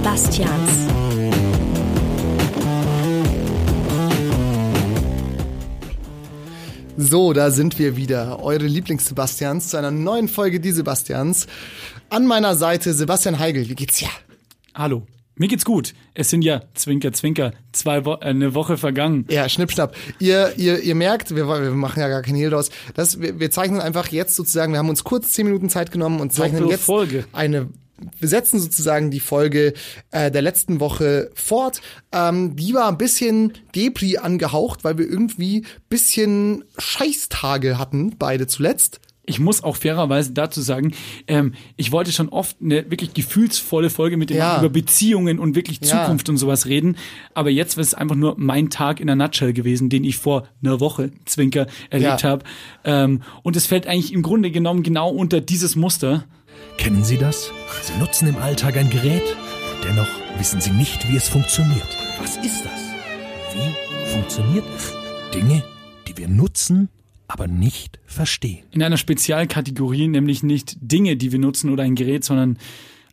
Sebastians. So, da sind wir wieder. Eure Lieblings-Sebastians zu einer neuen Folge Die Sebastians. An meiner Seite Sebastian Heigel. Wie geht's dir? Hallo. Mir geht's gut. Es sind ja, Zwinker, Zwinker, zwei Wo äh, eine Woche vergangen. Ja, schnipp, schnapp. Ihr, ihr, ihr merkt, wir, wir machen ja gar kein Hehl draus, dass wir, wir zeichnen einfach jetzt sozusagen, wir haben uns kurz zehn Minuten Zeit genommen und zeichnen Doppel jetzt Folge. eine setzen sozusagen die Folge äh, der letzten Woche fort. Ähm, die war ein bisschen Depri angehaucht, weil wir irgendwie bisschen Scheißtage hatten, beide zuletzt. Ich muss auch fairerweise dazu sagen, ähm, ich wollte schon oft eine wirklich gefühlsvolle Folge mit dem Ja. über Beziehungen und wirklich Ja. Zukunft und sowas reden. Aber jetzt ist es einfach nur mein Tag in der Nutshell gewesen, den ich vor einer Woche, Zwinker, erlebt Ja. habe. Ähm, und es fällt eigentlich im Grunde genommen genau unter dieses Muster. Kennen Sie das? Sie nutzen im Alltag ein Gerät, dennoch wissen Sie nicht, wie es funktioniert. Was ist das? Wie funktioniert es? Dinge, die wir nutzen, aber nicht verstehen. In einer Spezialkategorie, nämlich nicht Dinge, die wir nutzen oder ein Gerät, sondern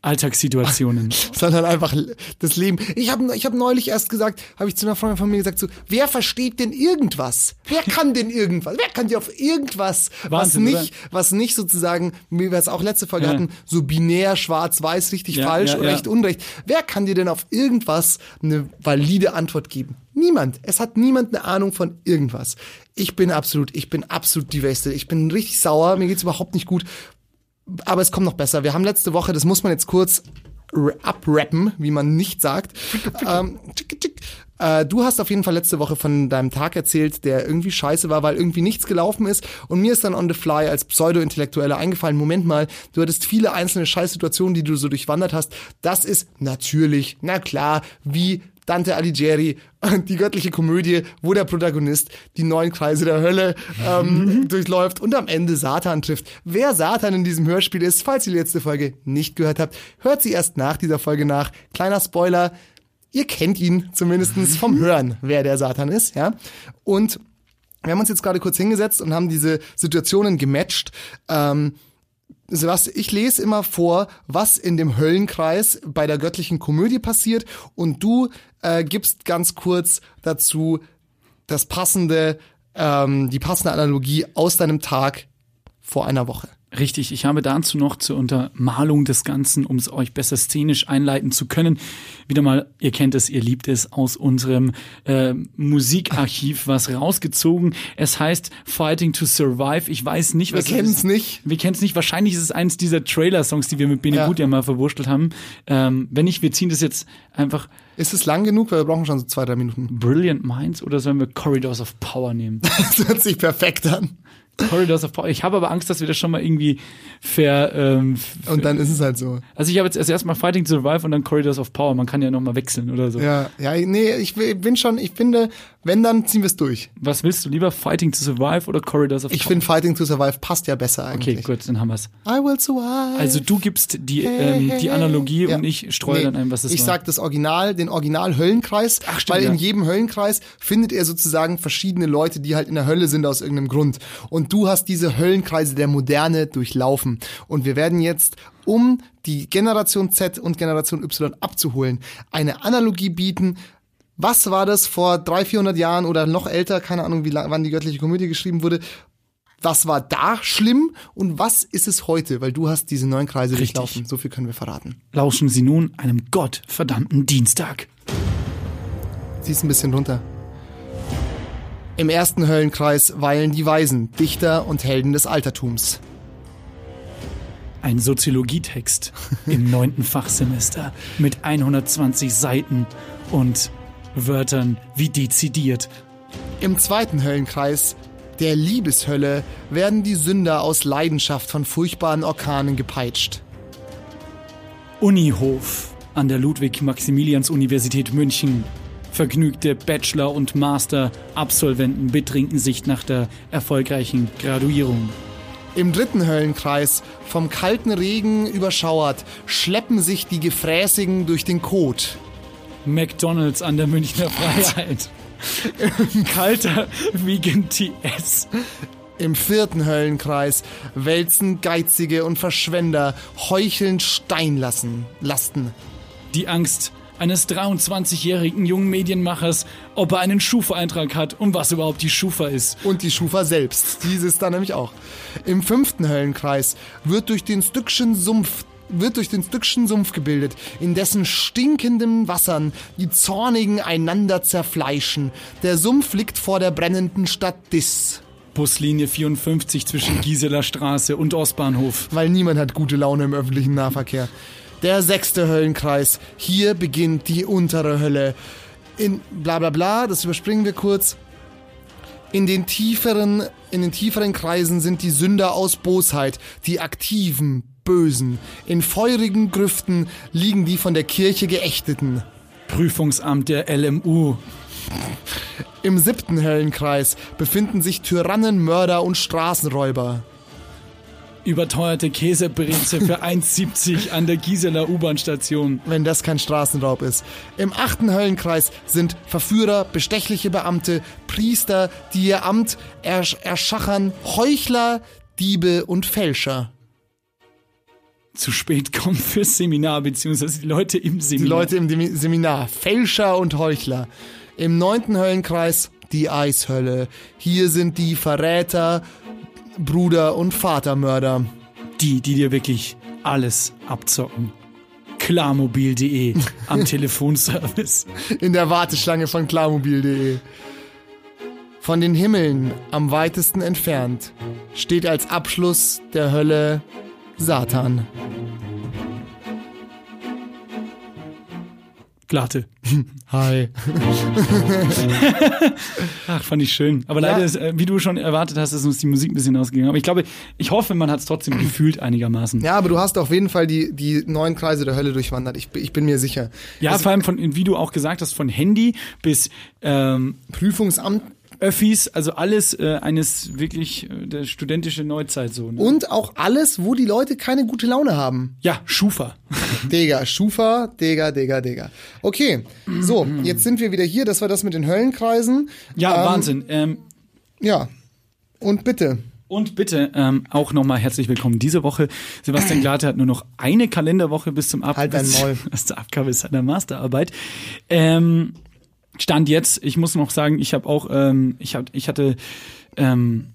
Alltagssituationen. sondern einfach das Leben. Ich habe ich hab neulich erst gesagt, habe ich zu einer Freundin von mir gesagt, so, wer versteht denn irgendwas? Wer kann denn irgendwas? Wer kann dir auf irgendwas, was Wahnsinn, nicht, was nicht sozusagen, wie wir es auch letzte Folge Ja. hatten, so binär, schwarz-weiß, richtig, Ja, falsch, ja, recht, unrecht. Wer kann dir denn auf irgendwas eine valide Antwort geben? Niemand. Es hat niemand eine Ahnung von irgendwas. Ich bin absolut, ich bin absolut divested. Ich bin richtig sauer. Mir geht's überhaupt nicht gut aber es kommt noch besser. Wir haben letzte Woche, das muss man jetzt kurz abrappen, wie man nicht sagt. ähm, tschick, tschick. Äh, du hast auf jeden Fall letzte Woche von deinem Tag erzählt, der irgendwie scheiße war, weil irgendwie nichts gelaufen ist. Und mir ist dann on the fly als Pseudo-Intellektueller eingefallen, Moment mal, du hattest viele einzelne Scheißsituationen, die du so durchwandert hast. Das ist natürlich, na klar, wie Dante Alighieri, die göttliche Komödie, wo der Protagonist die neun Kreise der Hölle ähm, durchläuft und am Ende Satan trifft. Wer Satan in diesem Hörspiel ist, falls ihr die letzte Folge nicht gehört habt, hört sie erst nach dieser Folge nach. Kleiner Spoiler, ihr kennt ihn zumindestens vom Hören, wer der Satan ist, ja. Und wir haben uns jetzt gerade kurz hingesetzt und haben diese Situationen gematcht. Ähm, Sebastian, ich lese immer vor, was in dem Höllenkreis bei der göttlichen Komödie passiert und du äh, gibst ganz kurz dazu das passende, ähm, die passende Analogie aus deinem Tag vor einer Woche. Richtig, ich habe dazu noch zur Untermalung des Ganzen, um es euch besser szenisch einleiten zu können, wieder mal, ihr kennt es, ihr liebt es, aus unserem äh, Musikarchiv was rausgezogen. Es heißt Fighting to Survive. Ich weiß nicht, Wir was es kennen es nicht. Wir kennen es nicht. Wahrscheinlich ist es eins dieser Trailer-Songs, die wir mit Bene Ja. Ja mal verwurschtelt haben. Ähm, wenn nicht, wir ziehen das jetzt einfach Ist es lang genug? Weil wir brauchen schon so zwei, drei Minuten. Brilliant Minds oder sollen wir Corridors of Power nehmen? Das hört sich perfekt an. Corridors of Power. Ich habe aber Angst, dass wir das schon mal irgendwie ver, ähm, f- Und dann ist es halt so. Also ich habe jetzt erst erstmal Fighting to Survive und dann Corridors of Power. Man kann ja noch mal wechseln oder so. Ja, ja, nee, ich bin schon, ich finde, wenn, dann ziehen wir es durch. Was willst du lieber, Fighting to Survive oder Corridors of Ich Power? finde Fighting to Survive passt ja besser Okay, eigentlich. gut, dann haben wir's. I will survive. Also du gibst die, ähm, die Analogie Ja. und ich streue Nee, dann ein, was es Ich war. sag das Original, den Original-Höllenkreis, Ach, stimmt, weil in ja. jedem Höllenkreis findet er sozusagen verschiedene Leute, die halt in der Hölle sind aus irgendeinem Grund. Und du hast diese Höllenkreise der Moderne durchlaufen. Und wir werden jetzt, um die Generation Z und Generation Y abzuholen, eine Analogie bieten. Was war das vor 300, 400 Jahren oder noch älter, keine Ahnung, wie lang, wann die göttliche Komödie geschrieben wurde, was war da schlimm und was ist es heute? Weil du hast diese neun Kreise Richtig. durchlaufen. So viel können wir verraten. Lauschen Sie nun einem gottverdammten Dienstag. Zieh's ein bisschen runter. Im ersten Höllenkreis weilen die Weisen, Dichter und Helden des Altertums. Ein Soziologietext im neunten Fachsemester mit 120 Seiten und Wörtern wie dezidiert. Im zweiten Höllenkreis, der Liebeshölle, werden die Sünder aus Leidenschaft von furchtbaren Orkanen gepeitscht. Unihof an der Ludwig-Maximilians-Universität München. Vergnügte Bachelor- und Master-Absolventen betrinken sich nach der erfolgreichen Graduierung. Im dritten Höllenkreis, vom kalten Regen überschauert, schleppen sich die Gefräßigen durch den Kot. McDonalds an der Münchner Freiheit. Kalter Vegan TS. Im vierten Höllenkreis wälzen Geizige und Verschwender heuchelnd Stein lassen, Lasten. Die Angst eines 23-jährigen jungen Medienmachers, ob er einen Schufa-Eintrag hat und was überhaupt die Schufa ist. Und die Schufa selbst. Dieses dann nämlich auch. Im fünften Höllenkreis wird durch den Stückchen Sumpf wird durch den Stückchen Sumpf gebildet, in dessen stinkenden Wassern die Zornigen einander zerfleischen. Der Sumpf liegt vor der brennenden Stadt Diss. Buslinie 54 zwischen Gisela Straße und Ostbahnhof. Weil niemand hat gute Laune im öffentlichen Nahverkehr. Der sechste Höllenkreis. Hier beginnt die untere Hölle. In bla bla bla, das überspringen wir kurz. In den tieferen, in den tieferen Kreisen sind die Sünder aus Bosheit, die aktiven, Bösen. In feurigen Grüften liegen die von der Kirche Geächteten. Prüfungsamt der LMU. Im siebten Höllenkreis befinden sich Tyrannen, Mörder und Straßenräuber. Überteuerte Käsebreze für 1,70 an der Gisela U-Bahn-Station. Wenn das kein Straßenraub ist. Im achten Höllenkreis sind Verführer, bestechliche Beamte, Priester, die ihr Amt ersch erschachern, Heuchler, Diebe und Fälscher. Zu spät kommen fürs Seminar, beziehungsweise die Leute im Die Seminar. Leute im Demi- Seminar. Fälscher und Heuchler. Im neunten Höllenkreis die Eishölle. Hier sind die Verräter, Bruder und Vatermörder. Die, die dir wirklich alles abzocken. Klarmobil.de am Telefonservice. in der Warteschlange von klarmobil.de. Von den Himmeln am weitesten entfernt steht als Abschluss der Hölle Satan. Glatte. Hi. Ach, fand ich schön. Aber leider Ja. ist, äh, wie du schon erwartet hast, ist uns die Musik ein bisschen ausgegangen. Aber ich glaube, ich hoffe, man hat es trotzdem gefühlt einigermaßen. Ja, aber du hast auf jeden Fall die, die neun Kreise der Hölle durchwandert. Ich, ich bin mir sicher. Ja, vor allem von, wie du auch gesagt hast, von Handy bis ähm, Prüfungsamt Öffis, also alles äh, eines wirklich äh, der studentische Neuzeit so. Ne? und auch alles, wo die Leute keine gute Laune haben. Ja, Schufa. Digga, Schufa, Digga, Digga, Digga. Okay, so, jetzt sind wir wieder hier. Das war das mit den Höllenkreisen. Ja, Ähm, Wahnsinn. Ähm, Ja. Und bitte. Und bitte ähm, auch nochmal herzlich willkommen diese Woche. Sebastian Glate hat nur noch eine Kalenderwoche bis zum Ab Halt bis, bis zur Abgabe seiner Masterarbeit. Ähm, Stand jetzt, ich muss noch sagen, ich habe auch, ähm, ich, hab, ich hatte ähm,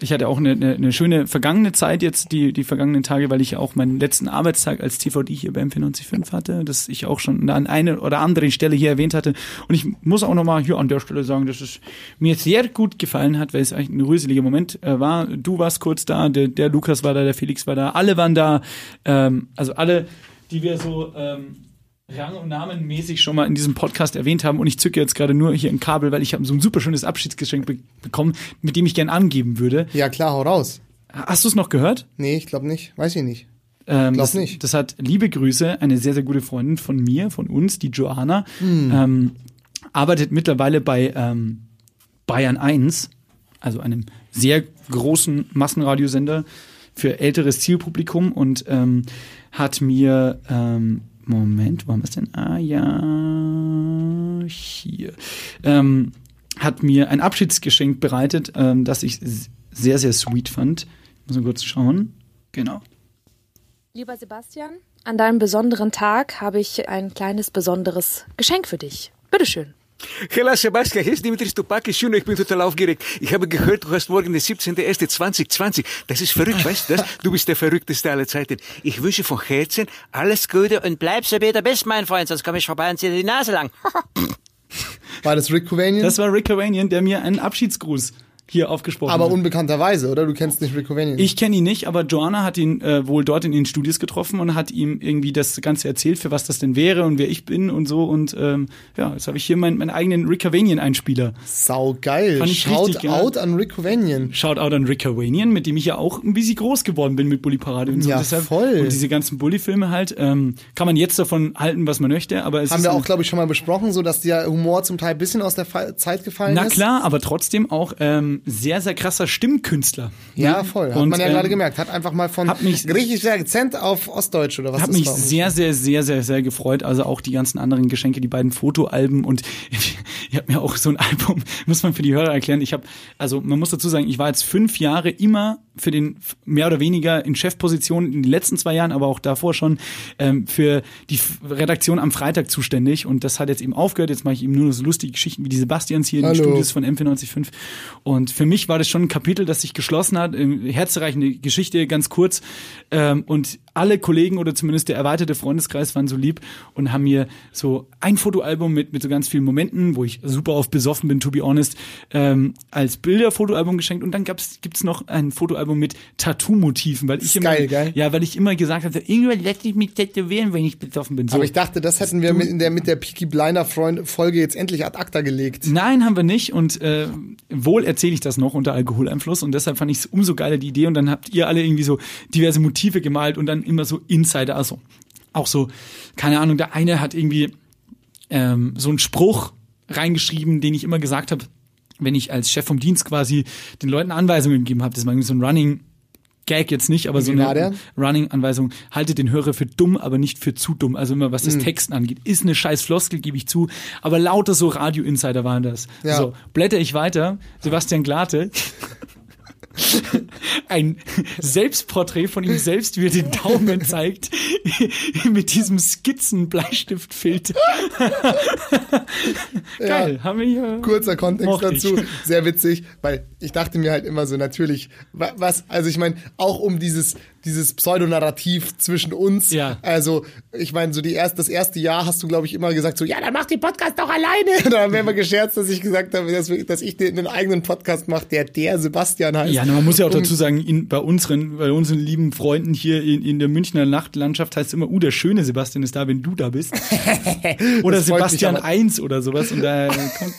ich hatte auch eine, eine, eine schöne vergangene Zeit jetzt, die, die vergangenen Tage, weil ich auch meinen letzten Arbeitstag als TVD hier beim 495 hatte, das ich auch schon an einer oder anderen Stelle hier erwähnt hatte. Und ich muss auch nochmal hier an der Stelle sagen, dass es mir sehr gut gefallen hat, weil es eigentlich ein rührseliger Moment äh, war. Du warst kurz da, der, der Lukas war da, der Felix war da, alle waren da. Ähm, also alle, die wir so ähm, Rang- und Namenmäßig schon mal in diesem Podcast erwähnt haben und ich zücke jetzt gerade nur hier ein Kabel, weil ich habe so ein super schönes Abschiedsgeschenk be bekommen, mit dem ich gern angeben würde. Ja, klar, hau raus. Hast du es noch gehört? Nee, ich glaube nicht. Weiß ich nicht. Ähm, Glaub das, nicht. das hat liebe Grüße, eine sehr, sehr gute Freundin von mir, von uns, die Joanna, Hm. ähm, arbeitet mittlerweile bei ähm, Bayern 1, also einem sehr großen Massenradiosender für älteres Zielpublikum und ähm, hat mir ähm, Moment, wo haben wir es denn? Ah ja, hier. Ähm, hat mir ein Abschiedsgeschenk bereitet, ähm, das ich sehr, sehr sweet fand. Muss mal kurz schauen. Genau. Lieber Sebastian, an deinem besonderen Tag habe ich ein kleines besonderes Geschenk für dich. Bitteschön. Hela Sebastian, hier ist Dimitris Stupakis Juno, ich bin total aufgeregt. Ich habe gehört, du hast morgen den 17.01.2020. Das ist verrückt, weißt du das? Du bist der verrückteste aller Zeiten. Ich wünsche von Herzen alles Gute und bleib so wie du bist, mein Freund, sonst komme ich vorbei und ziehe dir die Nase lang. War das Rick Covanian? Das war Rick Cavanian, der mir einen Abschiedsgruß hier aufgesprochen aber hat. unbekannterweise, oder? Du kennst nicht Rick Covanian. Ich kenne ihn nicht, aber Joanna hat ihn äh, wohl dort in den Studios getroffen und hat ihm irgendwie das Ganze erzählt, für was das denn wäre und wer ich bin und so. Und ähm, ja, jetzt habe ich hier meinen, meinen eigenen Rick Cavanian-Einspieler. Sau geil. Fand ich Shout richtig geil. out an Rick Covanian. Shoutout an Rick Cavanian, mit dem ich ja auch ein bisschen groß geworden bin mit Bully Parade und so. Ja, Deshalb, voll. Und diese ganzen Bully-Filme halt, ähm, kann man jetzt davon halten, was man möchte, aber es Haben wir auch, glaube ich, schon mal besprochen, so dass der Humor zum Teil ein bisschen aus der Fa Zeit gefallen Na ist. klar, aber trotzdem auch ähm, ähm, sehr, sehr krasser Stimmkünstler. Ja, voll. Hat Und, man ja ähm, gerade gemerkt. Hat einfach mal von mich- griechischer Akzent auf Ostdeutsch oder was Hat mich sehr, sehr, sehr, sehr, sehr gefreut. Also auch die ganzen anderen Geschenke, die beiden Fotoalben und ich habe mir auch so ein Album, muss man für die Hörer erklären. Ich habe, also man muss dazu sagen, ich war jetzt fünf Jahre immer für den mehr oder weniger in Chefposition in den letzten zwei Jahren, aber auch davor schon ähm, für die Redaktion am Freitag zuständig und das hat jetzt eben aufgehört. Jetzt mache ich eben nur noch so lustige Geschichten wie die Sebastians hier in den. Studios von M495 und für mich war das schon ein Kapitel, das sich geschlossen hat. Ähm, Herzreichende Geschichte, ganz kurz ähm, und alle Kollegen oder zumindest der erweiterte Freundeskreis waren so lieb und haben mir so ein Fotoalbum mit, mit so ganz vielen Momenten, wo ich super oft besoffen bin, to be honest, ähm, als Bilderfotoalbum geschenkt. Und dann gab's, gibt's noch ein Fotoalbum mit Tattoo-Motiven, weil ich immer, geil, geil. ja, weil ich immer gesagt hatte, irgendwann lass ich mich tätowieren, wenn ich besoffen bin. So. Aber ich dachte, das hätten wir mit, der, mit der Peaky Blinder Freund Folge jetzt endlich ad acta gelegt. Nein, haben wir nicht. Und äh, wohl erzähle ich das noch unter Alkoholeinfluss. Und deshalb fand ich es umso geiler die Idee. Und dann habt ihr alle irgendwie so diverse Motive gemalt und dann immer so Insider. Also auch so, keine Ahnung, der eine hat irgendwie ähm, so einen Spruch reingeschrieben, den ich immer gesagt habe, wenn ich als Chef vom Dienst quasi den Leuten Anweisungen gegeben habe. Das war irgendwie so ein Running Gag jetzt nicht, aber so eine? Running-Anweisung. Haltet den Hörer für dumm, aber nicht für zu dumm. Also immer, was Mhm. das Texten angeht. Ist eine scheiß Floskel, gebe ich zu. Aber lauter so Radio-Insider waren das. Ja. So, blätter ich weiter. Sebastian Glate. Ein Selbstporträt von ihm selbst, wie er den Daumen zeigt, mit diesem Skizzen-Bleistiftfilter. Geil, haben wir hier. Kurzer Kontext Mochte ich. dazu, sehr witzig, weil ich dachte mir halt immer so natürlich, wa- was, also ich meine, auch um dieses, dieses Pseudonarrativ zwischen uns, Ja. also ich meine, so die erst, das erste Jahr hast du, glaube ich, immer gesagt so, ja, dann mach den Podcast doch alleine. Da haben wir immer gescherzt, dass ich gesagt habe, dass, dass ich den, einen eigenen Podcast mache, der der Sebastian heißt. Ja, man muss ja auch dazu sagen, in, bei unseren, bei unseren lieben Freunden hier in, in der Münchner Nachtlandschaft heißt es immer, uh, der schöne Sebastian ist da, wenn du da bist. oder Sebastian aber. 1 oder sowas. Und da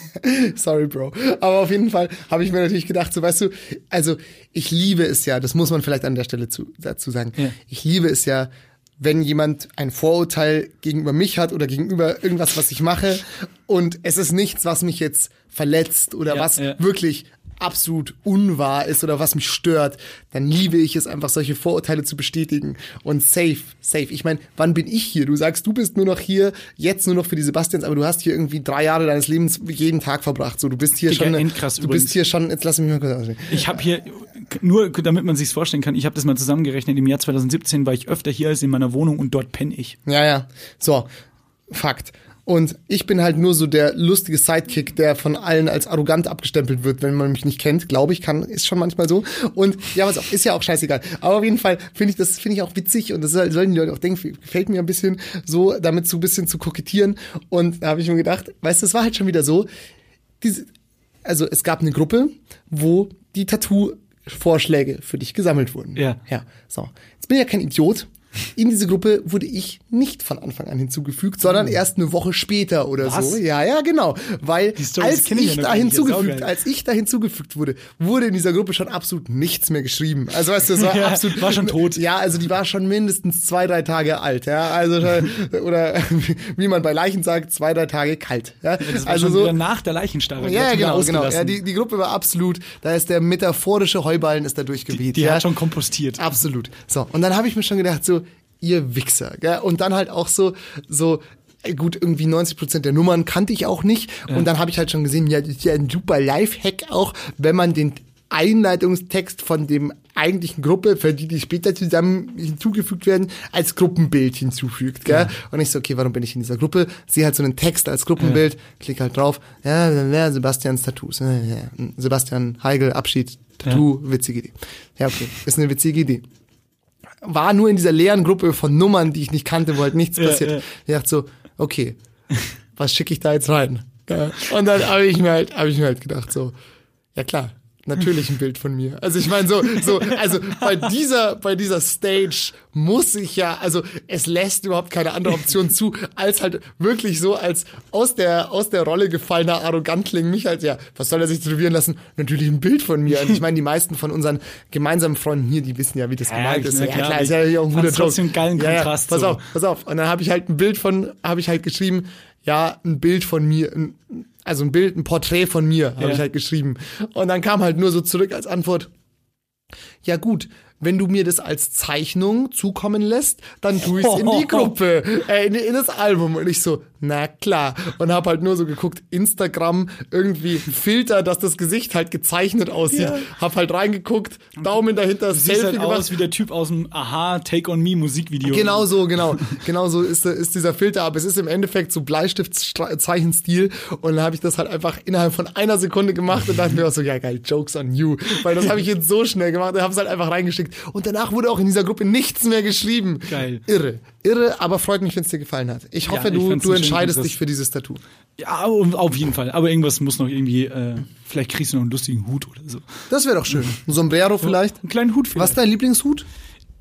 Sorry, Bro. Aber auf jeden Fall habe ich mir natürlich gedacht, so weißt du, also ich liebe es ja, das muss man vielleicht an der Stelle zu, dazu sagen. Ja. Ich liebe es ja, wenn jemand ein Vorurteil gegenüber mich hat oder gegenüber irgendwas, was ich mache und es ist nichts, was mich jetzt verletzt oder Ja, was ja. wirklich absolut unwahr ist oder was mich stört, dann liebe ich es einfach, solche Vorurteile zu bestätigen. Und safe, safe. Ich meine, wann bin ich hier? Du sagst, du bist nur noch hier, jetzt nur noch für die Sebastians, aber du hast hier irgendwie drei Jahre deines Lebens jeden Tag verbracht. So, du bist hier Digga, schon, endkrass du übrigens. bist hier schon, jetzt lass mich mal kurz aussehen. ich habe hier, nur damit man sich's vorstellen kann, ich habe das mal zusammengerechnet, im Jahr 2017 war ich öfter hier als in meiner Wohnung und dort penne ich. Ja, ja. So, Fakt. Und ich bin halt nur so der lustige Sidekick, der von allen als arrogant abgestempelt wird, wenn man mich nicht kennt. Glaube ich, kann, ist schon manchmal so. Und ja, was auch, ist ja auch scheißegal. Aber auf jeden Fall finde ich das, finde ich auch witzig und das soll- sollen die Leute auch denken, gefällt mir ein bisschen so, damit so ein bisschen zu kokettieren. Und da habe ich mir gedacht, weißt du, es war halt schon wieder so, diese, also es gab eine Gruppe, wo die Tattoo-Vorschläge für dich gesammelt wurden. Ja. Ja, so. Jetzt bin ich ja kein Idiot. In diese Gruppe wurde ich nicht von Anfang an hinzugefügt, sondern erst eine Woche später oder Oh. Was? so. Ja, ja, genau. Weil Die als ich ja da. Ja, hinzugefügt, als ich da hinzugefügt wurde, wurde in dieser Gruppe schon absolut nichts mehr geschrieben. Also weißt du, es war Ja, absolut war schon tot. Ja, also die war schon mindestens zwei, drei Tage alt. Ja, also oder wie man bei Leichen sagt, zwei, drei Tage kalt. Ja, also so. nach der Leichenstarre. Die Ja, wieder genau, genau. Ja, die, die Gruppe war absolut, da ist der metaphorische Heuballen ist da durchgeweht. die ja. hat schon kompostiert. Absolut. So, und dann habe ich mir schon gedacht, so, ihr Wichser. Gell? Und dann halt auch so, so, äh, gut, irgendwie 90 Prozent der Nummern kannte ich auch nicht. Und dann habe ich halt schon gesehen, ja, das ist ja ein super Lifehack auch, wenn man den Einleitungstext von dem eigentlichen Gruppe, für die, die später zusammen hinzugefügt werden, als Gruppenbild hinzufügt. Gell? Und ich so, okay, warum bin ich in dieser Gruppe? Sehe halt so einen Text als Gruppenbild, klick halt drauf, ja, ja, Sebastians Tattoos. Ja, ja. Sebastian Heigl, Abschied, Tattoo, witzige Idee. Ja, okay, ist eine witzige Idee war nur in dieser leeren Gruppe von Nummern, die ich nicht kannte, wo halt nichts Ja, passiert. ja. Ich dachte so, okay, was schicke ich da jetzt rein? Und dann habe ich mir halt, habe ich mir halt gedacht so, ja klar, natürlich ein Bild von mir. Also ich meine so, so, also bei dieser, bei dieser Stage muss ich ja, also es lässt überhaupt keine andere Option zu, als halt wirklich so als aus der, aus der Rolle gefallener Arrogantling mich halt, ja, was soll er sich tätowieren lassen? Natürlich ein Bild von mir. Und ich meine, die meisten von unseren gemeinsamen Freunden hier, die wissen ja, wie das Ja, gemeint ist. Ja, klar, klar, ist ja hier auch ein guter Joke. einen geilen Ja, ja, Kontrast pass so. auf, pass auf. Und dann habe ich halt ein Bild von, habe ich halt geschrieben, ja, ein Bild von mir, ein, also ein Bild, ein Porträt von mir, habe Ja. ich halt geschrieben. Und dann kam halt nur so zurück als Antwort, ja gut, wenn du mir das als Zeichnung zukommen lässt, dann tu ich's in die Gruppe, äh, in, in das Album. Und ich so, na klar. Und hab halt nur so geguckt, Instagram, irgendwie Filter, dass das Gesicht halt gezeichnet aussieht. Ja. Hab halt reingeguckt, Daumen dahinter, Siehst Selfie halt gemacht. aus wie der Typ aus dem Aha Take on Me Musikvideo. Genau so, genau. Genau so ist, ist dieser Filter, aber es ist im Endeffekt so Bleistiftszeichenstil und dann habe ich das halt einfach innerhalb von einer Sekunde gemacht und dachte mir auch so, ja geil, Jokes on you, weil das habe ich jetzt so schnell gemacht und habe es halt einfach reingeschickt und danach wurde auch in dieser Gruppe nichts mehr geschrieben. Geil. Irre, irre, aber freut mich, wenn es dir gefallen hat. Ich hoffe, ich du, du entscheidest dich für dieses Tattoo. Ja, auf jeden Fall. Aber irgendwas muss noch irgendwie, äh, vielleicht kriegst du noch einen lustigen Hut oder so. Das wäre doch schön. Ein Sombrero vielleicht. Einen kleinen Hut Was vielleicht. ist dein Lieblingshut?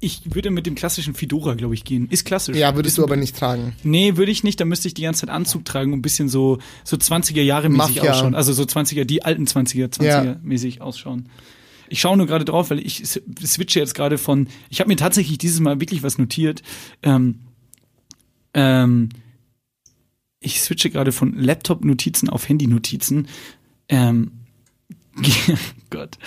Ich würde mit dem klassischen Fedora, glaube ich, gehen. Ist klassisch. Ja, würdest du aber nicht tragen. Nee, würde ich nicht. Da müsste ich die ganze Zeit Anzug tragen und ein bisschen so, so 20er Jahre mäßig Mafia. ausschauen. Also so 20er, die alten 20er, 20er Ja. mäßig ausschauen. Ich schaue nur gerade drauf, weil ich switche jetzt gerade von, ich habe mir tatsächlich dieses Mal wirklich was notiert. Ähm, ähm, ich switche gerade von Laptop-Notizen auf Handy-Notizen. Ähm, Gott.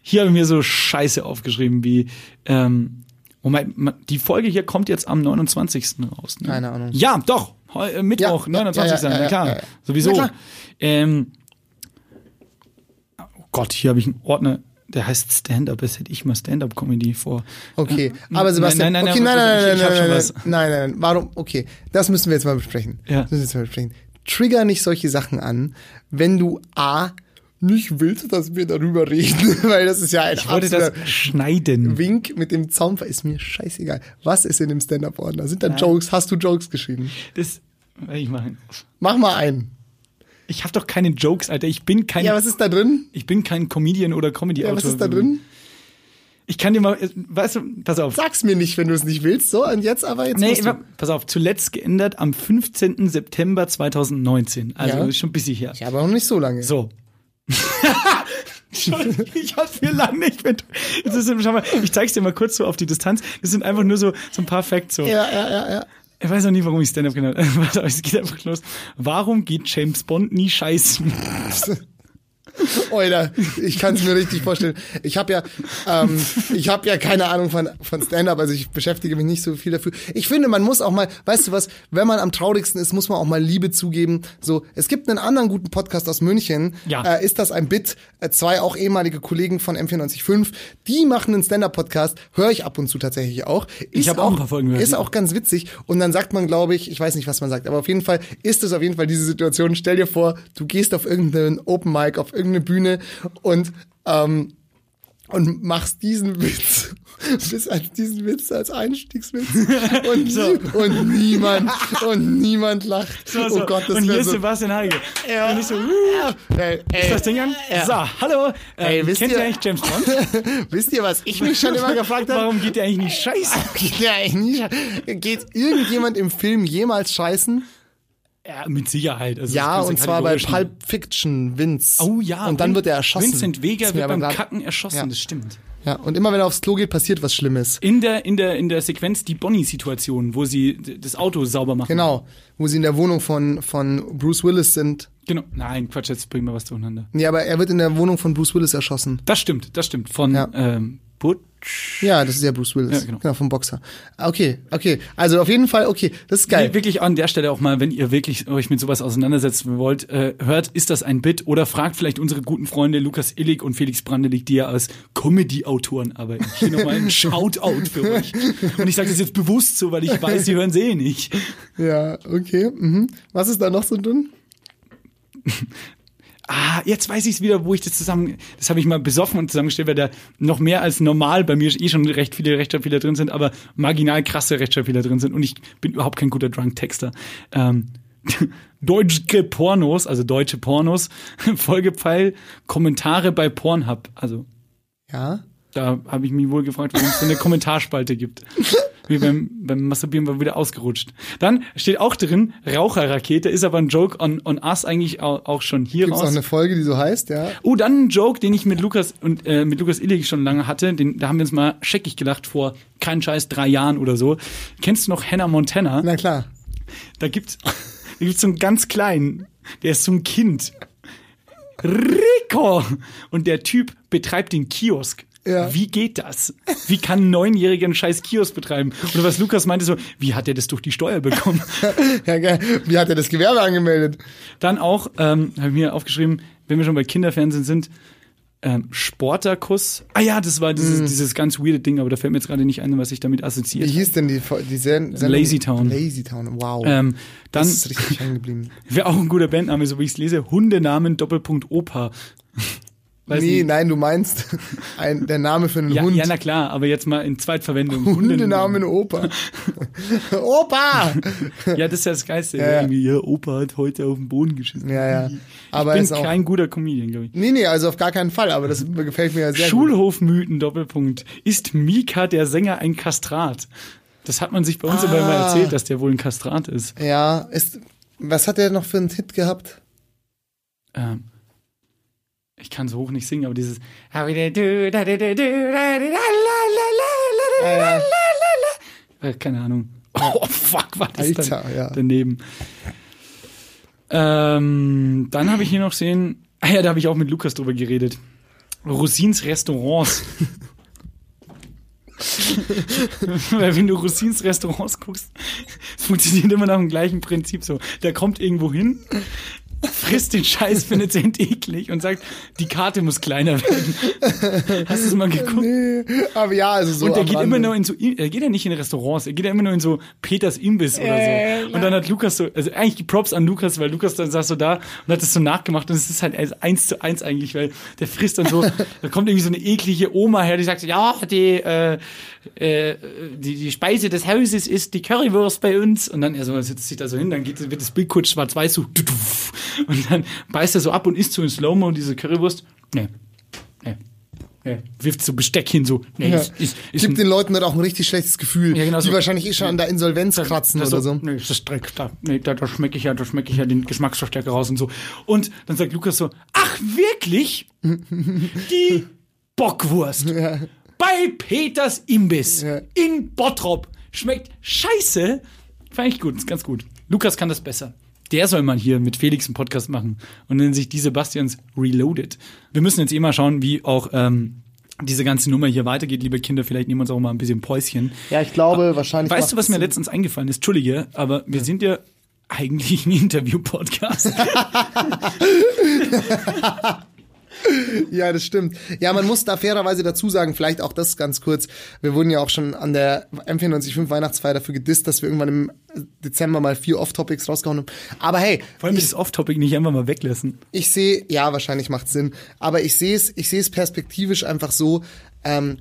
Hier habe ich mir so Scheiße aufgeschrieben wie, ähm, Moment, die Folge hier kommt jetzt am 29. raus. Ne? Keine Ahnung. Ja, doch. Heu, äh, Mittwoch, Ja, ja, 29. ja, ja, na ja, klar. ja, ja. Sowieso. Klar. Ähm, oh Gott, hier habe ich einen Ordner, der heißt Stand-Up. Jetzt hätte ich mal Stand-Up-Comedy vor. Okay, Äh, aber Sebastian, nein, nein, okay, nein, nein, nein, nein, nein, nein, nein, nein, nein, warum, okay, das müssen wir jetzt mal besprechen. Ja. Das müssen wir jetzt mal besprechen. Trigger nicht solche Sachen an, wenn du A, nicht willst, dass wir darüber reden, weil das ist ja ein Ich wollte das schneiden. Wink mit dem Zaunpfeil, ist mir scheißegal. Was ist in dem Stand-Up-Ordner? Sind da Jokes? Hast du Jokes geschrieben? Das ich machen. Mach mal einen. Ich habe doch keine Jokes, Alter. Ich bin kein, Ja, was ist da drin? ich bin kein Comedian oder Comedy-Autor. Ja, was ist da drin? Ich kann dir mal, weißt du, pass auf. Sag's mir nicht, wenn du es nicht willst. So, und jetzt aber, jetzt Nee, musst du. pass auf, zuletzt geändert am 15. September 2019. Also Ja. ist schon ein bisschen her. Ja, aber noch nicht so lange. So. ich hab's mir lang nicht mit. Ist, schau mal, ich zeig's dir mal kurz so auf die Distanz. Das sind einfach nur so, so ein paar Facts so. Ja, ja, ja, ja. Ich weiß auch nicht, warum ich Stand-Up genannt habe. Es geht einfach los. Warum geht James Bond nie scheißen? Alter, ich kann es mir richtig vorstellen. Ich habe ja, ähm, ich habe ja keine Ahnung von, von Stand-up, also ich beschäftige mich nicht so viel dafür. Ich finde, man muss auch mal, weißt du was, wenn man am traurigsten ist, muss man auch mal Liebe zugeben. So, es gibt einen anderen guten Podcast aus München. Ja. Äh, ist das ein Bit? Äh, zwei auch ehemalige Kollegen von M945, die machen einen Stand-up-Podcast. Höre ich ab und zu tatsächlich auch. Ist hab auch ein paar Folgen gehört, Ist auch ganz witzig. Und dann sagt man, glaube ich, ich weiß nicht, was man sagt, aber auf jeden Fall ist es auf jeden Fall diese Situation. Stell dir vor, du gehst auf irgendeinen Open Mic, auf irgendeine Bühne und ähm, und machst diesen Witz, bis als diesen Witz als Einstiegswitz und, nie, und niemand und niemand lacht. So, so. Oh Gott, das Und hier wäre ist so. Sebastian Heige. Ja. Und ich so, uh, Ey, ey, ist das Ding an? Ja. So, hallo. Ey, Äh, wisst kennt ihr- eigentlich James Bond? wisst ihr, was ich mich schon immer gefragt habe? Warum geht der eigentlich nicht scheißen? Ja, ey, nie- Geht irgendjemand im Film jemals scheißen? Ja, mit Sicherheit. Also Ja, und zwar bei Pulp Fiction, Vince. Oh ja. Und dann Vin- wird er erschossen. Vincent Vega wird beim Kacken erschossen, Ja. das stimmt. Ja, und immer wenn er aufs Klo geht, passiert was Schlimmes. In der, in der, in der Sequenz die Bonnie-Situation, wo sie das Auto sauber machen. Genau. Wo sie in der Wohnung von, von Bruce Willis sind. Genau. Nein, Quatsch, jetzt bringen wir was durcheinander. Nee, aber er wird in der Wohnung von Bruce Willis erschossen. Das stimmt, das stimmt. Von Ja. ähm, Butch. Ja, das ist ja Bruce Willis. Ja, genau. vom Boxer. Okay, okay. Also auf jeden Fall, okay, das ist geil. Nee, wirklich an der Stelle auch mal, wenn ihr wirklich euch mit sowas auseinandersetzen wollt, äh, hört, ist das ein Bit oder fragt vielleicht unsere guten Freunde Lukas Illig und Felix Brandelig, die ja als Comedy-Autoren arbeiten. Hier nochmal ein Shoutout für euch. Und ich sage das jetzt bewusst so, weil ich weiß, sie hören sie eh nicht. Ja, okay. Mhm. Was ist da noch so drin? Ah, jetzt weiß ich es wieder, wo ich das zusammen, das habe ich mal besoffen und zusammengestellt, weil da noch mehr als normal bei mir eh schon recht viele Rechtschreibfehler drin sind, aber marginal krasse Rechtschreibfehler drin sind und ich bin überhaupt kein guter Drunk-Texter. Ähm, deutsche Pornos, also deutsche Pornos, Folgepfeil, Kommentare bei Pornhub. Also Ja. da habe ich mich wohl gefragt, warum es so eine Kommentarspalte gibt. Wie beim, beim Masturbieren war wieder ausgerutscht. Dann steht auch drin, Raucherrakete, ist aber ein Joke on, on us eigentlich auch, auch schon hier Gibt's auch raus. eine Folge, die so heißt, ja? Oh, dann ein Joke, den ich mit Lukas und äh, mit Lukas Illig schon lange hatte. Den, da haben wir uns mal scheckig gelacht vor kein Scheiß drei Jahren oder so. Kennst du noch Hannah Montana? Na klar. Da gibt's, da gibt's so einen ganz kleinen Der ist so ein Kind. Rico! Und der Typ betreibt den Kiosk. Ja. Wie geht das? Wie kann ein Neunjähriger einen scheiß Kiosk betreiben? Oder was Lukas meinte so, wie hat er das durch die Steuer bekommen? Ja, geil. Wie hat er das Gewerbe angemeldet? Dann auch, ähm, habe ich mir aufgeschrieben, wenn wir schon bei Kinderfernsehen sind, ähm, Sporterkuss. Ah ja, das war dieses, dieses ganz weirde Ding, aber da fällt mir jetzt gerade nicht ein, was ich damit assoziiert Wie hieß denn die, die Sen Sendung? Lazy Town. Lazy Town, wow. Ähm, dann das ist richtig hängen geblieben. wäre auch ein guter Bandname, so wie ich es lese, Hundenamen Doppelpunkt Opa. Weiß nee, nicht. nein, du meinst ein, der Name für einen Ja, Hund. ja, na klar, aber jetzt mal in Zweitverwendung. Hundenamen Opa. Opa! Ja, das ist ja das Geilste. Ja. Irgendwie, ja, Opa hat heute auf den Boden geschissen. Ja, ja. Aber ich bin ist auch. kein guter Comedian, glaube ich. Nee, nee, also auf gar keinen Fall, aber das gefällt mir ja sehr gut. Schulhofmythen, Doppelpunkt. Ist Mika, der Sänger, ein Kastrat? Das hat man sich bei uns immer mal Ah. erzählt, dass der wohl ein Kastrat ist. Ja, ist, was hat der noch für einen Hit gehabt? Ähm, ich kann so hoch nicht singen, aber dieses. Äh, keine Ahnung. Oh, fuck, was ist Alter, ja. daneben? Ähm, dann habe ich hier noch sehen, ah ja, da habe ich auch mit Lukas drüber geredet. Rosins Restaurants. Weil wenn du Rosins Restaurants guckst, funktioniert immer nach dem gleichen Prinzip so. Der kommt irgendwo hin, frisst den Scheiß, findet es eklig und sagt, die Karte muss kleiner werden. Hast du es mal geguckt? Nee, aber ja, also so. Und am geht Rande. immer nur in so, er geht ja nicht in Restaurants, er geht ja immer nur in so Peters Imbiss oder so. Und dann hat Lukas so, also eigentlich die Props an Lukas, weil Lukas dann saß so da und hat das so nachgemacht und es ist halt eins zu eins eigentlich, weil der frisst dann so, da kommt irgendwie so eine eklige Oma her, die sagt so, ja, die, äh, äh, die, die Speise des Hauses ist die Currywurst bei uns. Und dann er so, setzt sich da so hin, dann geht, wird das Bild kurz schwarz-weiß so, und dann beißt er so ab und isst so in Slow-Mo diese Currywurst. Nee. Nee. Nee. Wirft so Besteck hin, so, nee, Ja. ist, ist, ist Gibt den Leuten dann auch ein richtig schlechtes Gefühl, Ja, genau die so. wahrscheinlich eh schon an der Insolvenz kratzen das oder so. Nee, das ist Dreck, da, nee, da, da schmecke ich ja, da schmecke ich ja den Geschmacksverstärker raus und so. Und dann sagt Lukas so, ach wirklich? Die Bockwurst bei Peters Imbiss Ja. in Bottrop schmeckt scheiße. Fand ich gut, ist ganz gut. Lukas kann das besser. Der soll mal hier mit Felix einen Podcast machen und nennt sich die Sebastians Reloaded. Wir müssen jetzt eh mal schauen, wie auch ähm, diese ganze Nummer hier weitergeht, liebe Kinder. Vielleicht nehmen wir uns auch mal ein bisschen Päuschen. Ja, ich glaube, wahrscheinlich. Weißt du, was mir Sinn. letztens eingefallen ist? Entschuldige, aber wir sind ja eigentlich ein Interview-Podcast. Ja, das stimmt. Ja, man muss da fairerweise dazu sagen, vielleicht auch das ganz kurz. Wir wurden ja auch schon an der M495 Weihnachtsfeier dafür gedisst, dass wir irgendwann im Dezember mal vier Off-Topics rausgehauen haben. Aber hey, Vor allem dieses Off-Topic nicht einfach mal weglassen. ich sehe, ja, wahrscheinlich macht Sinn, aber ich sehe es, ich sehe es perspektivisch einfach so, ähm,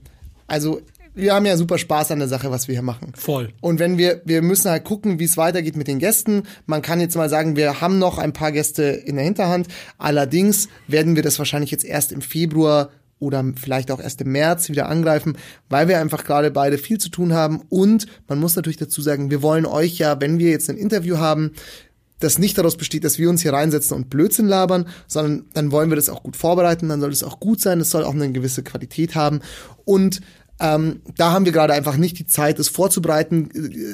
also wir haben ja super Spaß an der Sache, was wir hier machen. Voll. Und wenn wir, wir müssen halt gucken, wie es weitergeht mit den Gästen. Man kann jetzt mal sagen, wir haben noch ein paar Gäste in der Hinterhand. Allerdings werden wir das wahrscheinlich jetzt erst im Februar oder vielleicht auch erst im März wieder angreifen, weil wir einfach gerade beide viel zu tun haben. Und man muss natürlich dazu sagen, wir wollen euch ja, wenn wir jetzt ein Interview haben, das nicht daraus besteht, dass wir uns hier reinsetzen und Blödsinn labern, sondern dann wollen wir das auch gut vorbereiten, dann soll es auch gut sein, es soll auch eine gewisse Qualität haben. Und ähm, da haben wir gerade einfach nicht die Zeit, es vorzubereiten,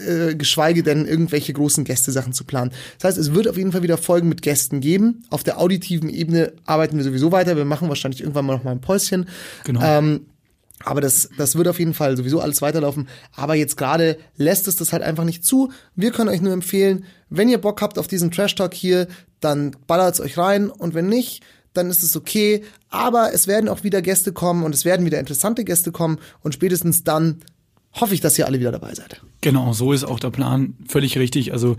äh, geschweige denn irgendwelche großen Gästesachen zu planen. Das heißt, es wird auf jeden Fall wieder Folgen mit Gästen geben. Auf der auditiven Ebene arbeiten wir sowieso weiter. Wir machen wahrscheinlich irgendwann mal noch mal ein Päuschen. Genau. Ähm, aber das, das wird auf jeden Fall sowieso alles weiterlaufen. Aber jetzt gerade lässt es das halt einfach nicht zu. Wir können euch nur empfehlen, wenn ihr Bock habt auf diesen Trash Talk hier, dann ballert's euch rein. Und wenn nicht, dann ist es okay. Aber es werden auch wieder Gäste kommen und es werden wieder interessante Gäste kommen. Und spätestens dann hoffe ich, dass ihr alle wieder dabei seid. Genau, so ist auch der Plan. Völlig richtig. Also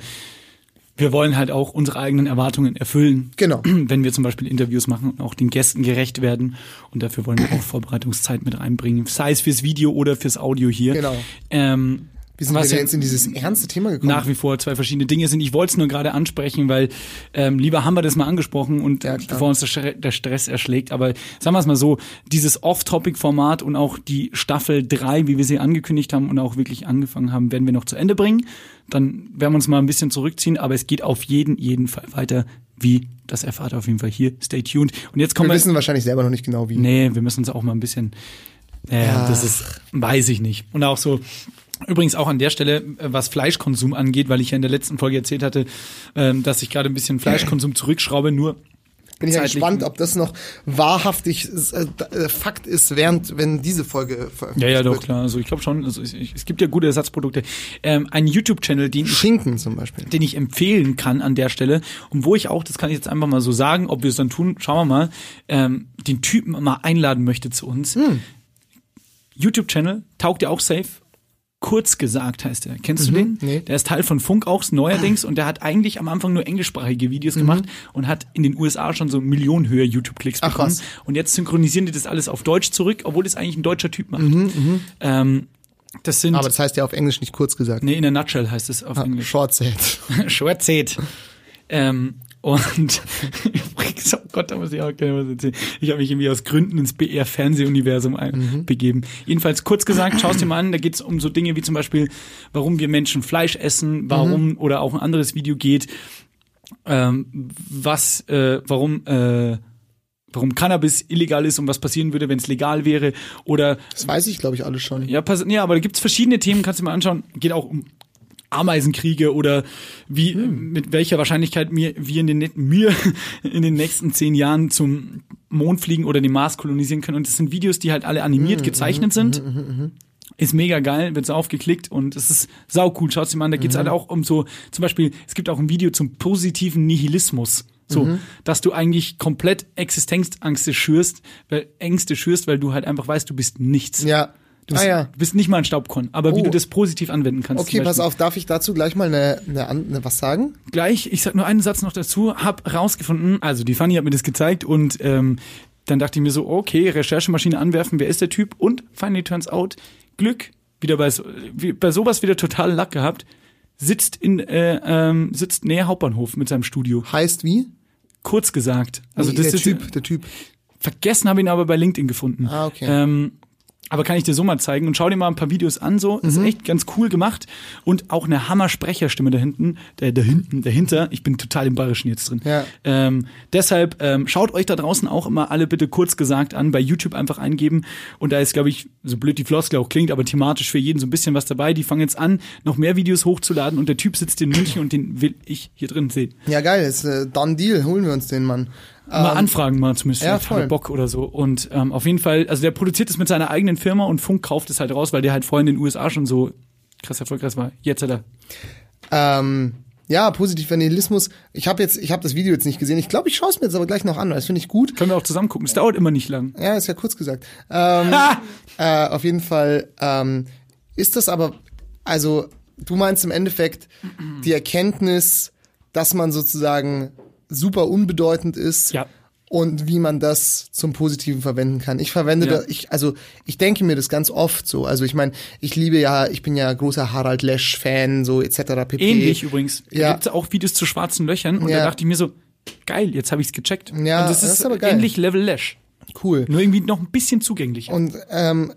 wir wollen halt auch unsere eigenen Erwartungen erfüllen. Genau. Wenn wir zum Beispiel Interviews machen und auch den Gästen gerecht werden. Und dafür wollen wir auch Vorbereitungszeit mit reinbringen. Sei es fürs Video oder fürs Audio hier. Genau. Ähm, Wie sind was wir jetzt in dieses ernste Thema gekommen? nach wie vor zwei verschiedene Dinge sind. Ich wollte es nur gerade ansprechen, weil ähm, lieber haben wir das mal angesprochen und Ja, bevor uns der, Stre- der Stress erschlägt. Aber sagen wir es mal so, dieses Off-Topic-Format und auch die Staffel 3, wie wir sie angekündigt haben und auch wirklich angefangen haben, werden wir noch zu Ende bringen. Dann werden wir uns mal ein bisschen zurückziehen, aber es geht auf jeden, jeden Fall weiter. Wie, das erfahrt ihr auf jeden Fall hier. Stay tuned. Und jetzt kommen wir wir. wissen wahrscheinlich selber noch nicht genau wie. Nee, wir müssen uns auch mal ein bisschen. Äh, Ja. Das ist, weiß ich nicht. Und auch so, Übrigens auch an der Stelle, äh, was Fleischkonsum angeht, weil ich ja in der letzten Folge erzählt hatte, ähm, dass ich gerade ein bisschen Fleischkonsum zurückschraube, nur Bin ich ja gespannt, ob das noch wahrhaftig äh, äh, Fakt ist, während wenn diese Folge veröffentlicht Ja, ja, doch, wird. klar. Also ich glaube schon, also ich, ich, es gibt ja gute Ersatzprodukte. Ähm, ein YouTube-Channel, den ich Schinken zum Beispiel. den ich empfehlen kann an der Stelle und wo ich auch, das kann ich jetzt einfach mal so sagen, ob wir es dann tun, schauen wir mal, ähm, den Typen mal einladen möchte zu uns. YouTube-Channel, taugt dir auch safe? Kurz gesagt heißt er. Kennst du den? nee. Der ist Teil von Funk auch neuerdings und der hat eigentlich am Anfang nur englischsprachige Videos gemacht und hat in den USA schon so Millionenhöhe YouTube-Klicks bekommen. was. Und jetzt synchronisieren die das alles auf Deutsch zurück, obwohl das eigentlich ein deutscher Typ macht. Ähm, das sind, Aber das heißt ja auf Englisch nicht kurz gesagt. nee, in a nutshell heißt es auf Englisch. Short set. Schwarzet. Ähm, und übrigens, oh Gott, da muss ich auch gerne was erzählen. Ich habe mich irgendwie aus Gründen ins BR-Fernsehuniversum ein- begeben. Jedenfalls kurz gesagt, schau es dir mal an, da geht es um so Dinge wie zum Beispiel, warum wir Menschen Fleisch essen, warum, oder auch ein anderes Video geht, ähm, was, äh, warum, äh, warum Cannabis illegal ist und was passieren würde, wenn es legal wäre. Oder Das weiß ich, glaube ich, alles schon. ja, pass, ja, aber da gibt's verschiedene Themen, kannst du mal anschauen. Geht auch um Ameisenkriege oder wie mit welcher Wahrscheinlichkeit mir wir in den mir in den nächsten zehn Jahren zum Mond fliegen oder den Mars kolonisieren können. Und das sind Videos, die halt alle animiert gezeichnet sind. Ist mega geil, wird so aufgeklickt und es ist sau cool. Schaut dir mal an, da geht's halt auch um so, zum Beispiel, es gibt auch ein Video zum positiven Nihilismus. So, dass du eigentlich komplett Existenzängste schürst, weil Ängste schürst, weil du halt einfach weißt, du bist nichts. Ja. Du bist, ah ja. bist nicht mal ein Staubkorn, aber wie Oh. du das positiv anwenden kannst. Okay, pass auf, darf ich dazu gleich mal eine, eine, eine was sagen? Gleich, ich sag nur einen Satz noch dazu, hab rausgefunden, also die Fanny hat mir das gezeigt und ähm, dann dachte ich mir so, okay, Recherchemaschine anwerfen, wer ist der Typ? Und finally turns out, Glück, wieder bei, wie, bei sowas wieder total Lack gehabt, sitzt in äh, ähm, sitzt näher Hauptbahnhof mit seinem Studio. Heißt wie? Kurz gesagt. Also Nee, das der ist Typ, der Typ. Vergessen habe ihn aber bei LinkedIn gefunden. Ah, okay. Ähm, aber kann ich dir so mal zeigen und schau dir mal ein paar Videos an, so. Mhm. Ist echt ganz cool gemacht. Und auch eine Hammer-Sprecherstimme da hinten, da, da hinten, dahinter. Ich bin total im Bayerischen jetzt drin. Ja. Ähm, deshalb ähm, schaut euch da draußen auch immer alle bitte kurz gesagt an, bei YouTube einfach eingeben. Und da ist, glaube ich, so blöd die Floskel auch klingt, aber thematisch für jeden so ein bisschen was dabei. Die fangen jetzt an, noch mehr Videos hochzuladen und der Typ sitzt in München und den will ich hier drin sehen. Ja, geil, ist äh, done deal, holen wir uns den Mann. Mal Ähm, anfragen mal zumindest, ja, voll. Bock oder so. Und ähm, auf jeden Fall, also der produziert es mit seiner eigenen Firma und Funk kauft es halt raus, weil der halt vorhin in den USA schon so krass erfolgreich war. Jetzt hat er. Ähm, ja, positiver Nihilismus. Ich habe jetzt, ich habe das Video jetzt nicht gesehen. Ich glaube, ich schaue es mir jetzt aber gleich noch an. weil Das finde ich gut. Können wir auch zusammen gucken. Es dauert immer nicht lang. Ja, ist ja kurz gesagt. Ähm, äh, auf jeden Fall ähm, ist das aber, also du meinst im Endeffekt die Erkenntnis, dass man sozusagen super unbedeutend ist Ja. und wie man das zum Positiven verwenden kann. Ich verwende Ja. das, ich, also ich denke mir das ganz oft so. Also ich meine, ich liebe ja, ich bin ja großer Harald Lesch-Fan, so etc. pp. Ähnlich übrigens. Da Ja. gibt's auch Videos zu schwarzen Löchern und Ja. da dachte ich mir so, geil, jetzt habe ich's gecheckt. Ja, und das das ist, ist aber geil. ähnlich Level Lash. Cool. Nur irgendwie noch ein bisschen zugänglicher. Und ähm,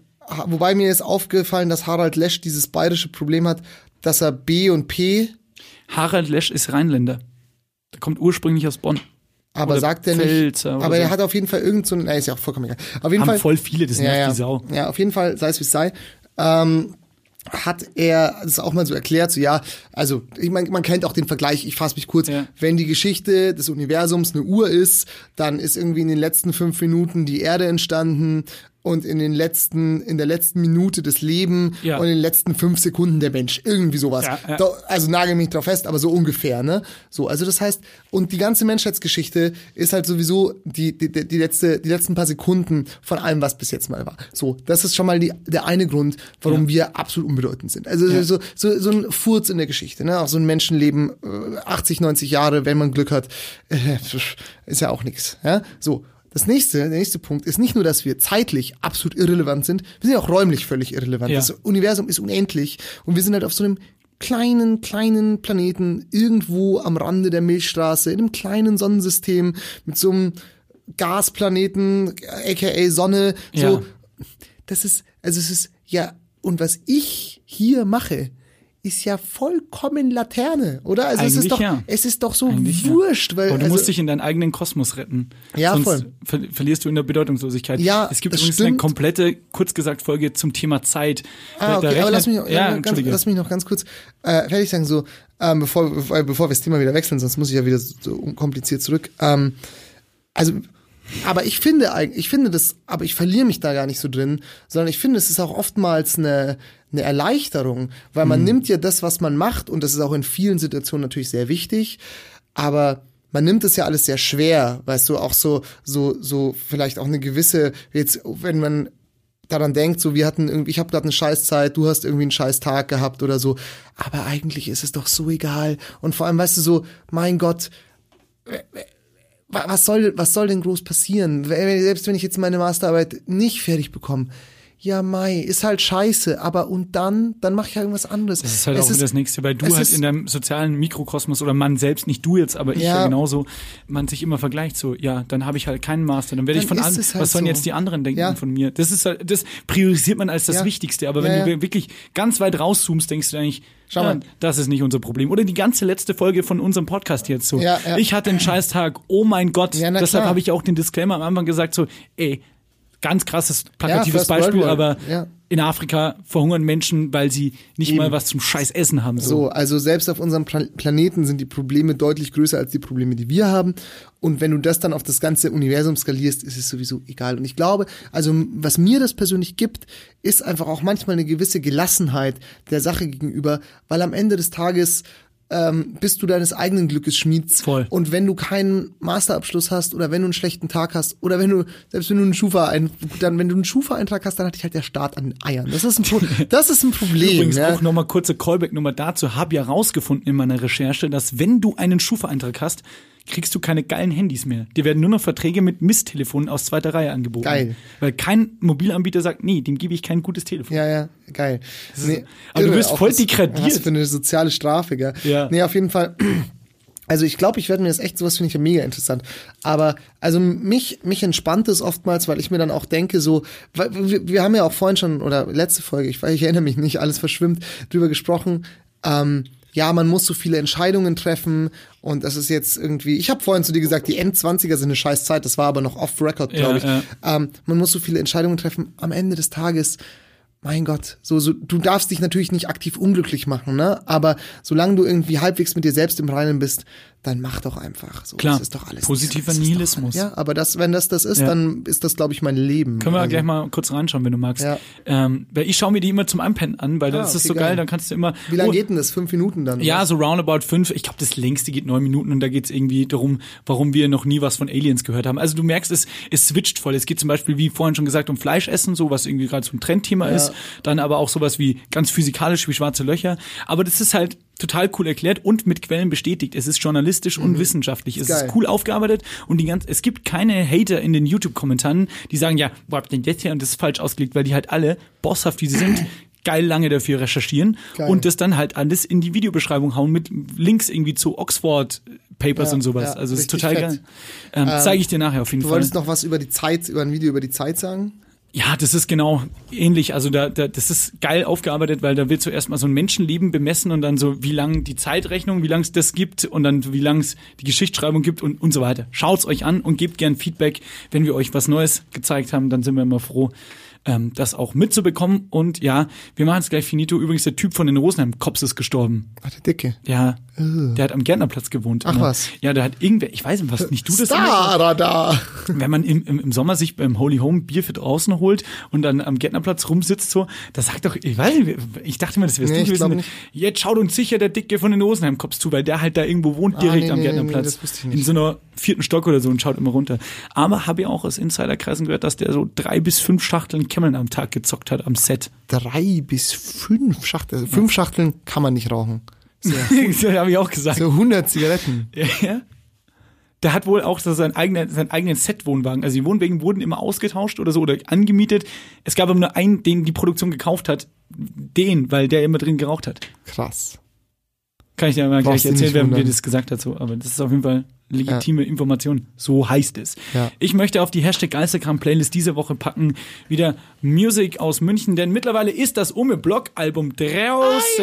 wobei mir ist aufgefallen, dass Harald Lesch dieses bayerische Problem hat, dass er B und P, Harald Lesch ist Rheinländer. Der kommt ursprünglich aus Bonn. aber Oder sagt er nicht. Pfälzer Aber so. er hat auf jeden Fall irgend so ein, na, ist ja auch vollkommen egal. Auf jeden Haben Fall. voll viele, das ja, nervt ja. die Sau. Ja, auf jeden Fall, sei es wie es sei. Ähm, hat er das auch mal so erklärt, so ja, also ich meine, man kennt auch den Vergleich, ich fasse mich kurz, Ja. wenn die Geschichte des Universums eine Uhr ist, dann ist irgendwie in den letzten fünf Minuten die Erde entstanden und in den letzten, in der letzten Minute das Leben Ja. und in den letzten fünf Sekunden der Mensch. Irgendwie sowas. Ja, ja. Da, also nagel mich drauf fest, aber so ungefähr, ne? So, also das heißt, und die ganze Menschheitsgeschichte ist halt sowieso die, die, die, letzte, die letzten paar Sekunden von allem, was bis jetzt mal war. So, das ist schon mal die, der eine Grund, warum wir absolut unbedeutend sind. Also so, so, so ein Furz in der Geschichte, ne? Auch so ein Menschenleben, äh, 80, 90 Jahre, wenn man Glück hat, äh, ist ja auch nix. Ja? So. Das nächste, der nächste Punkt ist nicht nur, dass wir zeitlich absolut irrelevant sind, wir sind ja auch räumlich völlig irrelevant. Ja. Das Universum ist unendlich und wir sind halt auf so einem kleinen, kleinen Planeten irgendwo am Rande der Milchstraße, in einem kleinen Sonnensystem mit so einem Gasplaneten, aka Sonne, so. Ja. Das ist, also es ist, ja, und was ich hier mache, ist ja vollkommen Laterne, oder? Also es ist doch, ja. es ist doch so Eigentlich wurscht, weil Aber du also, musst dich in deinen eigenen Kosmos retten. Ja, Sonst voll. Ver verlierst du in der Bedeutungslosigkeit. Ja, es gibt übrigens eine stimmt. komplette, kurz gesagt, Folge zum Thema Zeit. Ah, okay, aber rechnet- lass mich, noch, ja, ja, ganz, lass mich noch ganz kurz äh, fertig sagen, so, ähm, bevor, bevor, wir das Thema wieder wechseln, sonst muss ich ja wieder so, so unkompliziert zurück. Ähm, also, aber ich finde eigentlich, ich finde das, aber ich verliere mich da gar nicht so drin, sondern ich finde, es ist auch oftmals eine, eine Erleichterung, weil Mhm. man nimmt ja das, was man macht, und das ist auch in vielen Situationen natürlich sehr wichtig, aber man nimmt es ja alles sehr schwer, weißt du, auch so, so, so vielleicht auch eine gewisse, jetzt, wenn man daran denkt, so wir hatten irgendwie, ich habe gerade eine Scheißzeit, du hast irgendwie einen scheiß Tag gehabt oder so, aber eigentlich ist es doch so egal und vor allem weißt du so, mein Gott, wa- was soll was soll denn groß passieren, selbst wenn ich jetzt meine Masterarbeit nicht fertig bekomme. Ja, Mai, ist halt scheiße, aber und dann, dann mache ich halt irgendwas anderes. Das ist halt auch wieder das Nächste, weil du es halt ist- in deinem sozialen Mikrokosmos oder man selbst, nicht du jetzt, aber ich ja, Ja. genauso, man sich immer vergleicht so, ja, dann habe ich halt keinen Master, dann werde ich von ist es halt was sollen so. jetzt die anderen denken Ja. von mir? Das ist halt, das priorisiert man als das Ja. Wichtigste, aber wenn Ja, du ja. wirklich ganz weit rauszoomst, denkst du eigentlich, Schau ja, mal. das ist nicht unser Problem. Oder die ganze letzte Folge von unserem Podcast jetzt so. Ja, ja. Ich hatte einen Scheißtag, oh mein Gott. Ja, Deshalb habe ich auch den Disclaimer am Anfang gesagt so, ey, ganz krasses plakatives World Beispiel, aber Ja. in Afrika verhungern Menschen, weil sie nicht mal was zum Scheiß Essen haben. So. So, also selbst auf unserem Pla Planeten sind die Probleme deutlich größer als die Probleme, die wir haben. Und wenn du das dann auf das ganze Universum skalierst, ist es sowieso egal. Und ich glaube, also was mir das persönlich gibt, ist einfach auch manchmal eine gewisse Gelassenheit der Sache gegenüber, weil am Ende des Tages ähm, bist du deines eigenen Glückes Schmieds. Voll. Und wenn du keinen Masterabschluss hast oder wenn du einen schlechten Tag hast oder wenn du, selbst wenn du einen Schufa ein, dann wenn du einen Schufa-Eintrag hast, dann hat dich halt der Staat an den Eiern. Das ist ein, Pro das ist ein Problem. Übrigens ja. auch nochmal kurze Callback-Nummer dazu. Habe ja rausgefunden in meiner Recherche, dass wenn du einen Schufa-Eintrag hast, kriegst du keine geilen Handys mehr. Dir werden nur noch Verträge mit Misttelefonen aus zweiter Reihe angeboten. Geil. Weil kein Mobilanbieter sagt, nee, dem gebe ich kein gutes Telefon. Ja, ja, geil. Nee, aber du irre, wirst auch voll degradiert. Was für eine soziale Strafe, gell? Ja. Nee, auf jeden Fall. Also ich glaube, ich werde mir das echt, sowas finde ich ja mega interessant. Aber also mich, mich entspannt es oftmals, weil ich mir dann auch denke, so, weil wir, wir haben ja auch vorhin schon, oder letzte Folge, ich, ich erinnere mich nicht, alles verschwimmt, drüber gesprochen, ähm, ja, man muss so viele Entscheidungen treffen und das ist jetzt irgendwie, ich habe vorhin zu dir gesagt, die Endzwanziger sind eine scheiß Zeit, das war aber noch off-record, glaube Ja, ich. ja. Ähm, man muss so viele Entscheidungen treffen. Am Ende des Tages, mein Gott, so, so, du darfst dich natürlich nicht aktiv unglücklich machen, ne? Aber solange du irgendwie halbwegs mit dir selbst im Reinen bist, dann mach doch einfach. So, Klar, das ist doch alles. positiver das ist doch- Nihilismus. Ja, aber das, wenn das das ist, Ja. dann ist das, glaube ich, mein Leben. Können wir Also, gleich mal kurz reinschauen, wenn du magst. Ja. Ähm, weil ich schaue mir die immer zum Einpennen an, weil Ah, das ist okay, so geil, geil. dann kannst du immer. Wie lange oh, geht denn das? Fünf Minuten dann? Ja, oder? so roundabout fünf. Ich glaube, das längste geht neun Minuten und da geht's irgendwie darum, warum wir noch nie was von Aliens gehört haben. Also du merkst, es, es switcht voll. Es geht zum Beispiel, wie vorhin schon gesagt, um Fleischessen, so was irgendwie gerade so ein Trendthema ist. Dann aber auch sowas wie ganz physikalisch wie schwarze Löcher. Aber das ist halt total cool erklärt und mit Quellen bestätigt. Es ist journalistisch und wissenschaftlich. Es Mhm. Geil. ist cool aufgearbeitet und die ganz, es gibt keine Hater in den YouTube-Kommentaren, die sagen, ja, wo habt ihr denn das hier und das ist falsch ausgelegt, weil die halt alle, bosshaft wie sie sind, geil lange dafür recherchieren Geil. und das dann halt alles in die Videobeschreibung hauen mit Links irgendwie zu Oxford Papers Ja, und sowas. ja, also es ist total fett. geil. Ähm, Zeige ich dir nachher auf jeden Du Fall. wolltest noch was über die Zeit, über ein Video über die Zeit sagen? Ja, das ist genau ähnlich. Also da, da das ist geil aufgearbeitet, weil da wird zuerst mal so ein Menschenleben bemessen und dann so, wie lang die Zeitrechnung, wie lang es das gibt und dann wie lang es die Geschichtsschreibung gibt und, und so weiter. Schaut's euch an und gebt gern Feedback, wenn wir euch was Neues gezeigt haben, dann sind wir immer froh, ähm, das auch mitzubekommen. Und ja, wir machen es gleich finito. Übrigens, der Typ von den Rosenheim-Cops ist gestorben. Ach, der Dicke. Ja, der hat am Gärtnerplatz gewohnt. Ach immer. was. Ja, der hat irgendwer, ich weiß nicht, was nicht du das immer- Starradar! wenn man im, im, im Sommer sich beim Holy Home Bier für draußen holt und dann am Gärtnerplatz rumsitzt so, da sagt doch, ich weiß nicht, ich dachte mir, das wärst Nee, du ich gewesen. Jetzt schaut uns sicher der Dicke von den Rosenheim-Cops zu, weil der halt da irgendwo wohnt, direkt nee, am nee, Gärtnerplatz. das wusste ich in so einer vierten Stock oder so und schaut immer runter. Aber habe ja auch aus Insiderkreisen gehört, dass der so drei bis fünf Schachteln Kemmeln am Tag gezockt hat am Set. Drei bis fünf Schachteln. Fünf Schachteln kann man nicht rauchen. das habe ich auch gesagt. So 100 Zigaretten. Ja. Der hat wohl auch so seinen eigenen, seinen eigenen Set-Wohnwagen. Also die Wohnwagen wurden immer ausgetauscht oder so oder angemietet. Es gab aber nur einen, den die Produktion gekauft hat. Den, weil der immer drin geraucht hat. Krass. Kann ich dir mal Brauchst gleich erzählen, wer mir das gesagt hat. So. Aber das ist auf jeden Fall legitime Information. So heißt es. Ja. Ich möchte auf die Hashtag Geisterkram-Playlist diese Woche packen wieder Music aus München, denn mittlerweile ist das Ume Block-Album draußen.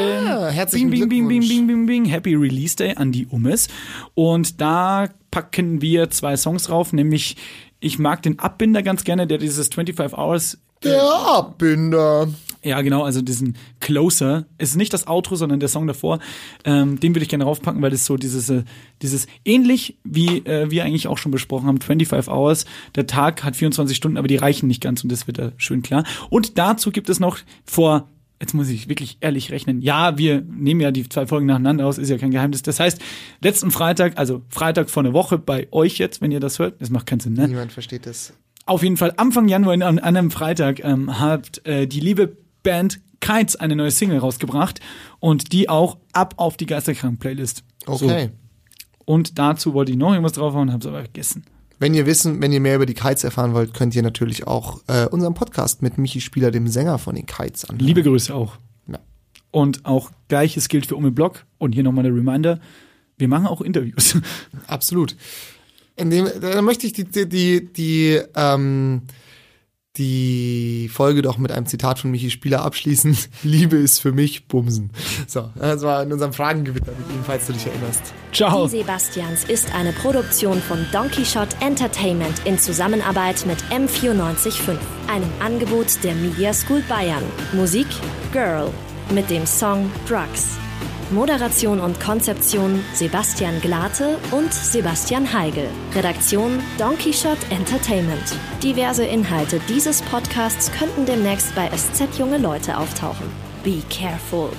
Ah, ja. Herzlichen bing, bing, bing, bing, bing, bing, bing. Happy Release Day an die Umes. Und da packen wir zwei Songs drauf, nämlich ich mag den Abbinder ganz gerne, der dieses 25 Hours Der Abbinder. Ja, genau, also diesen Closer. Es ist nicht das Outro, sondern der Song davor. Ähm, den würde ich gerne raufpacken, weil das so dieses, äh, dieses ähnlich wie äh, wir eigentlich auch schon besprochen haben, 25 Hours. Der Tag hat 24 Stunden, aber die reichen nicht ganz und das wird da schön klar. Und dazu gibt es noch vor Jetzt muss ich wirklich ehrlich rechnen. Ja, wir nehmen ja die zwei Folgen nacheinander aus, ist ja kein Geheimnis. Das heißt, letzten Freitag, also Freitag vor einer Woche bei euch jetzt, wenn ihr das hört, das macht keinen Sinn, ne? Niemand versteht das. Auf jeden Fall Anfang Januar an, an einem Freitag ähm, hat äh, die liebe Band Kites eine neue Single rausgebracht und die auch ab auf die Geisterkrank-Playlist. Okay. So. Und dazu wollte ich noch irgendwas draufhauen, hab's aber vergessen. Wenn ihr wissen, wenn ihr mehr über die Kites erfahren wollt, könnt ihr natürlich auch äh, unseren Podcast mit Michi Spieler, dem Sänger von den Kites, anhören. Liebe Grüße auch. Ja. Und auch gleiches gilt für Ume Blog. Und hier nochmal eine Reminder, wir machen auch Interviews. Absolut. In dem, da möchte ich die, die, die, die, ähm, die Folge doch mit einem Zitat von Michi Spieler abschließen. Liebe ist für mich Bumsen. So, das war in unserem Fragengewitter mit ihm, falls du dich erinnerst. Ciao. Die Sebastians ist eine Produktion von Donkey Shot Entertainment in Zusammenarbeit mit M945, einem Angebot der Media School Bayern. Musik Girl mit dem Song Drugs. Moderation und Konzeption Sebastian Glate und Sebastian Heigel. Redaktion Donkey Shot Entertainment. Diverse Inhalte dieses Podcasts könnten demnächst bei SZ Junge Leute auftauchen. Be careful.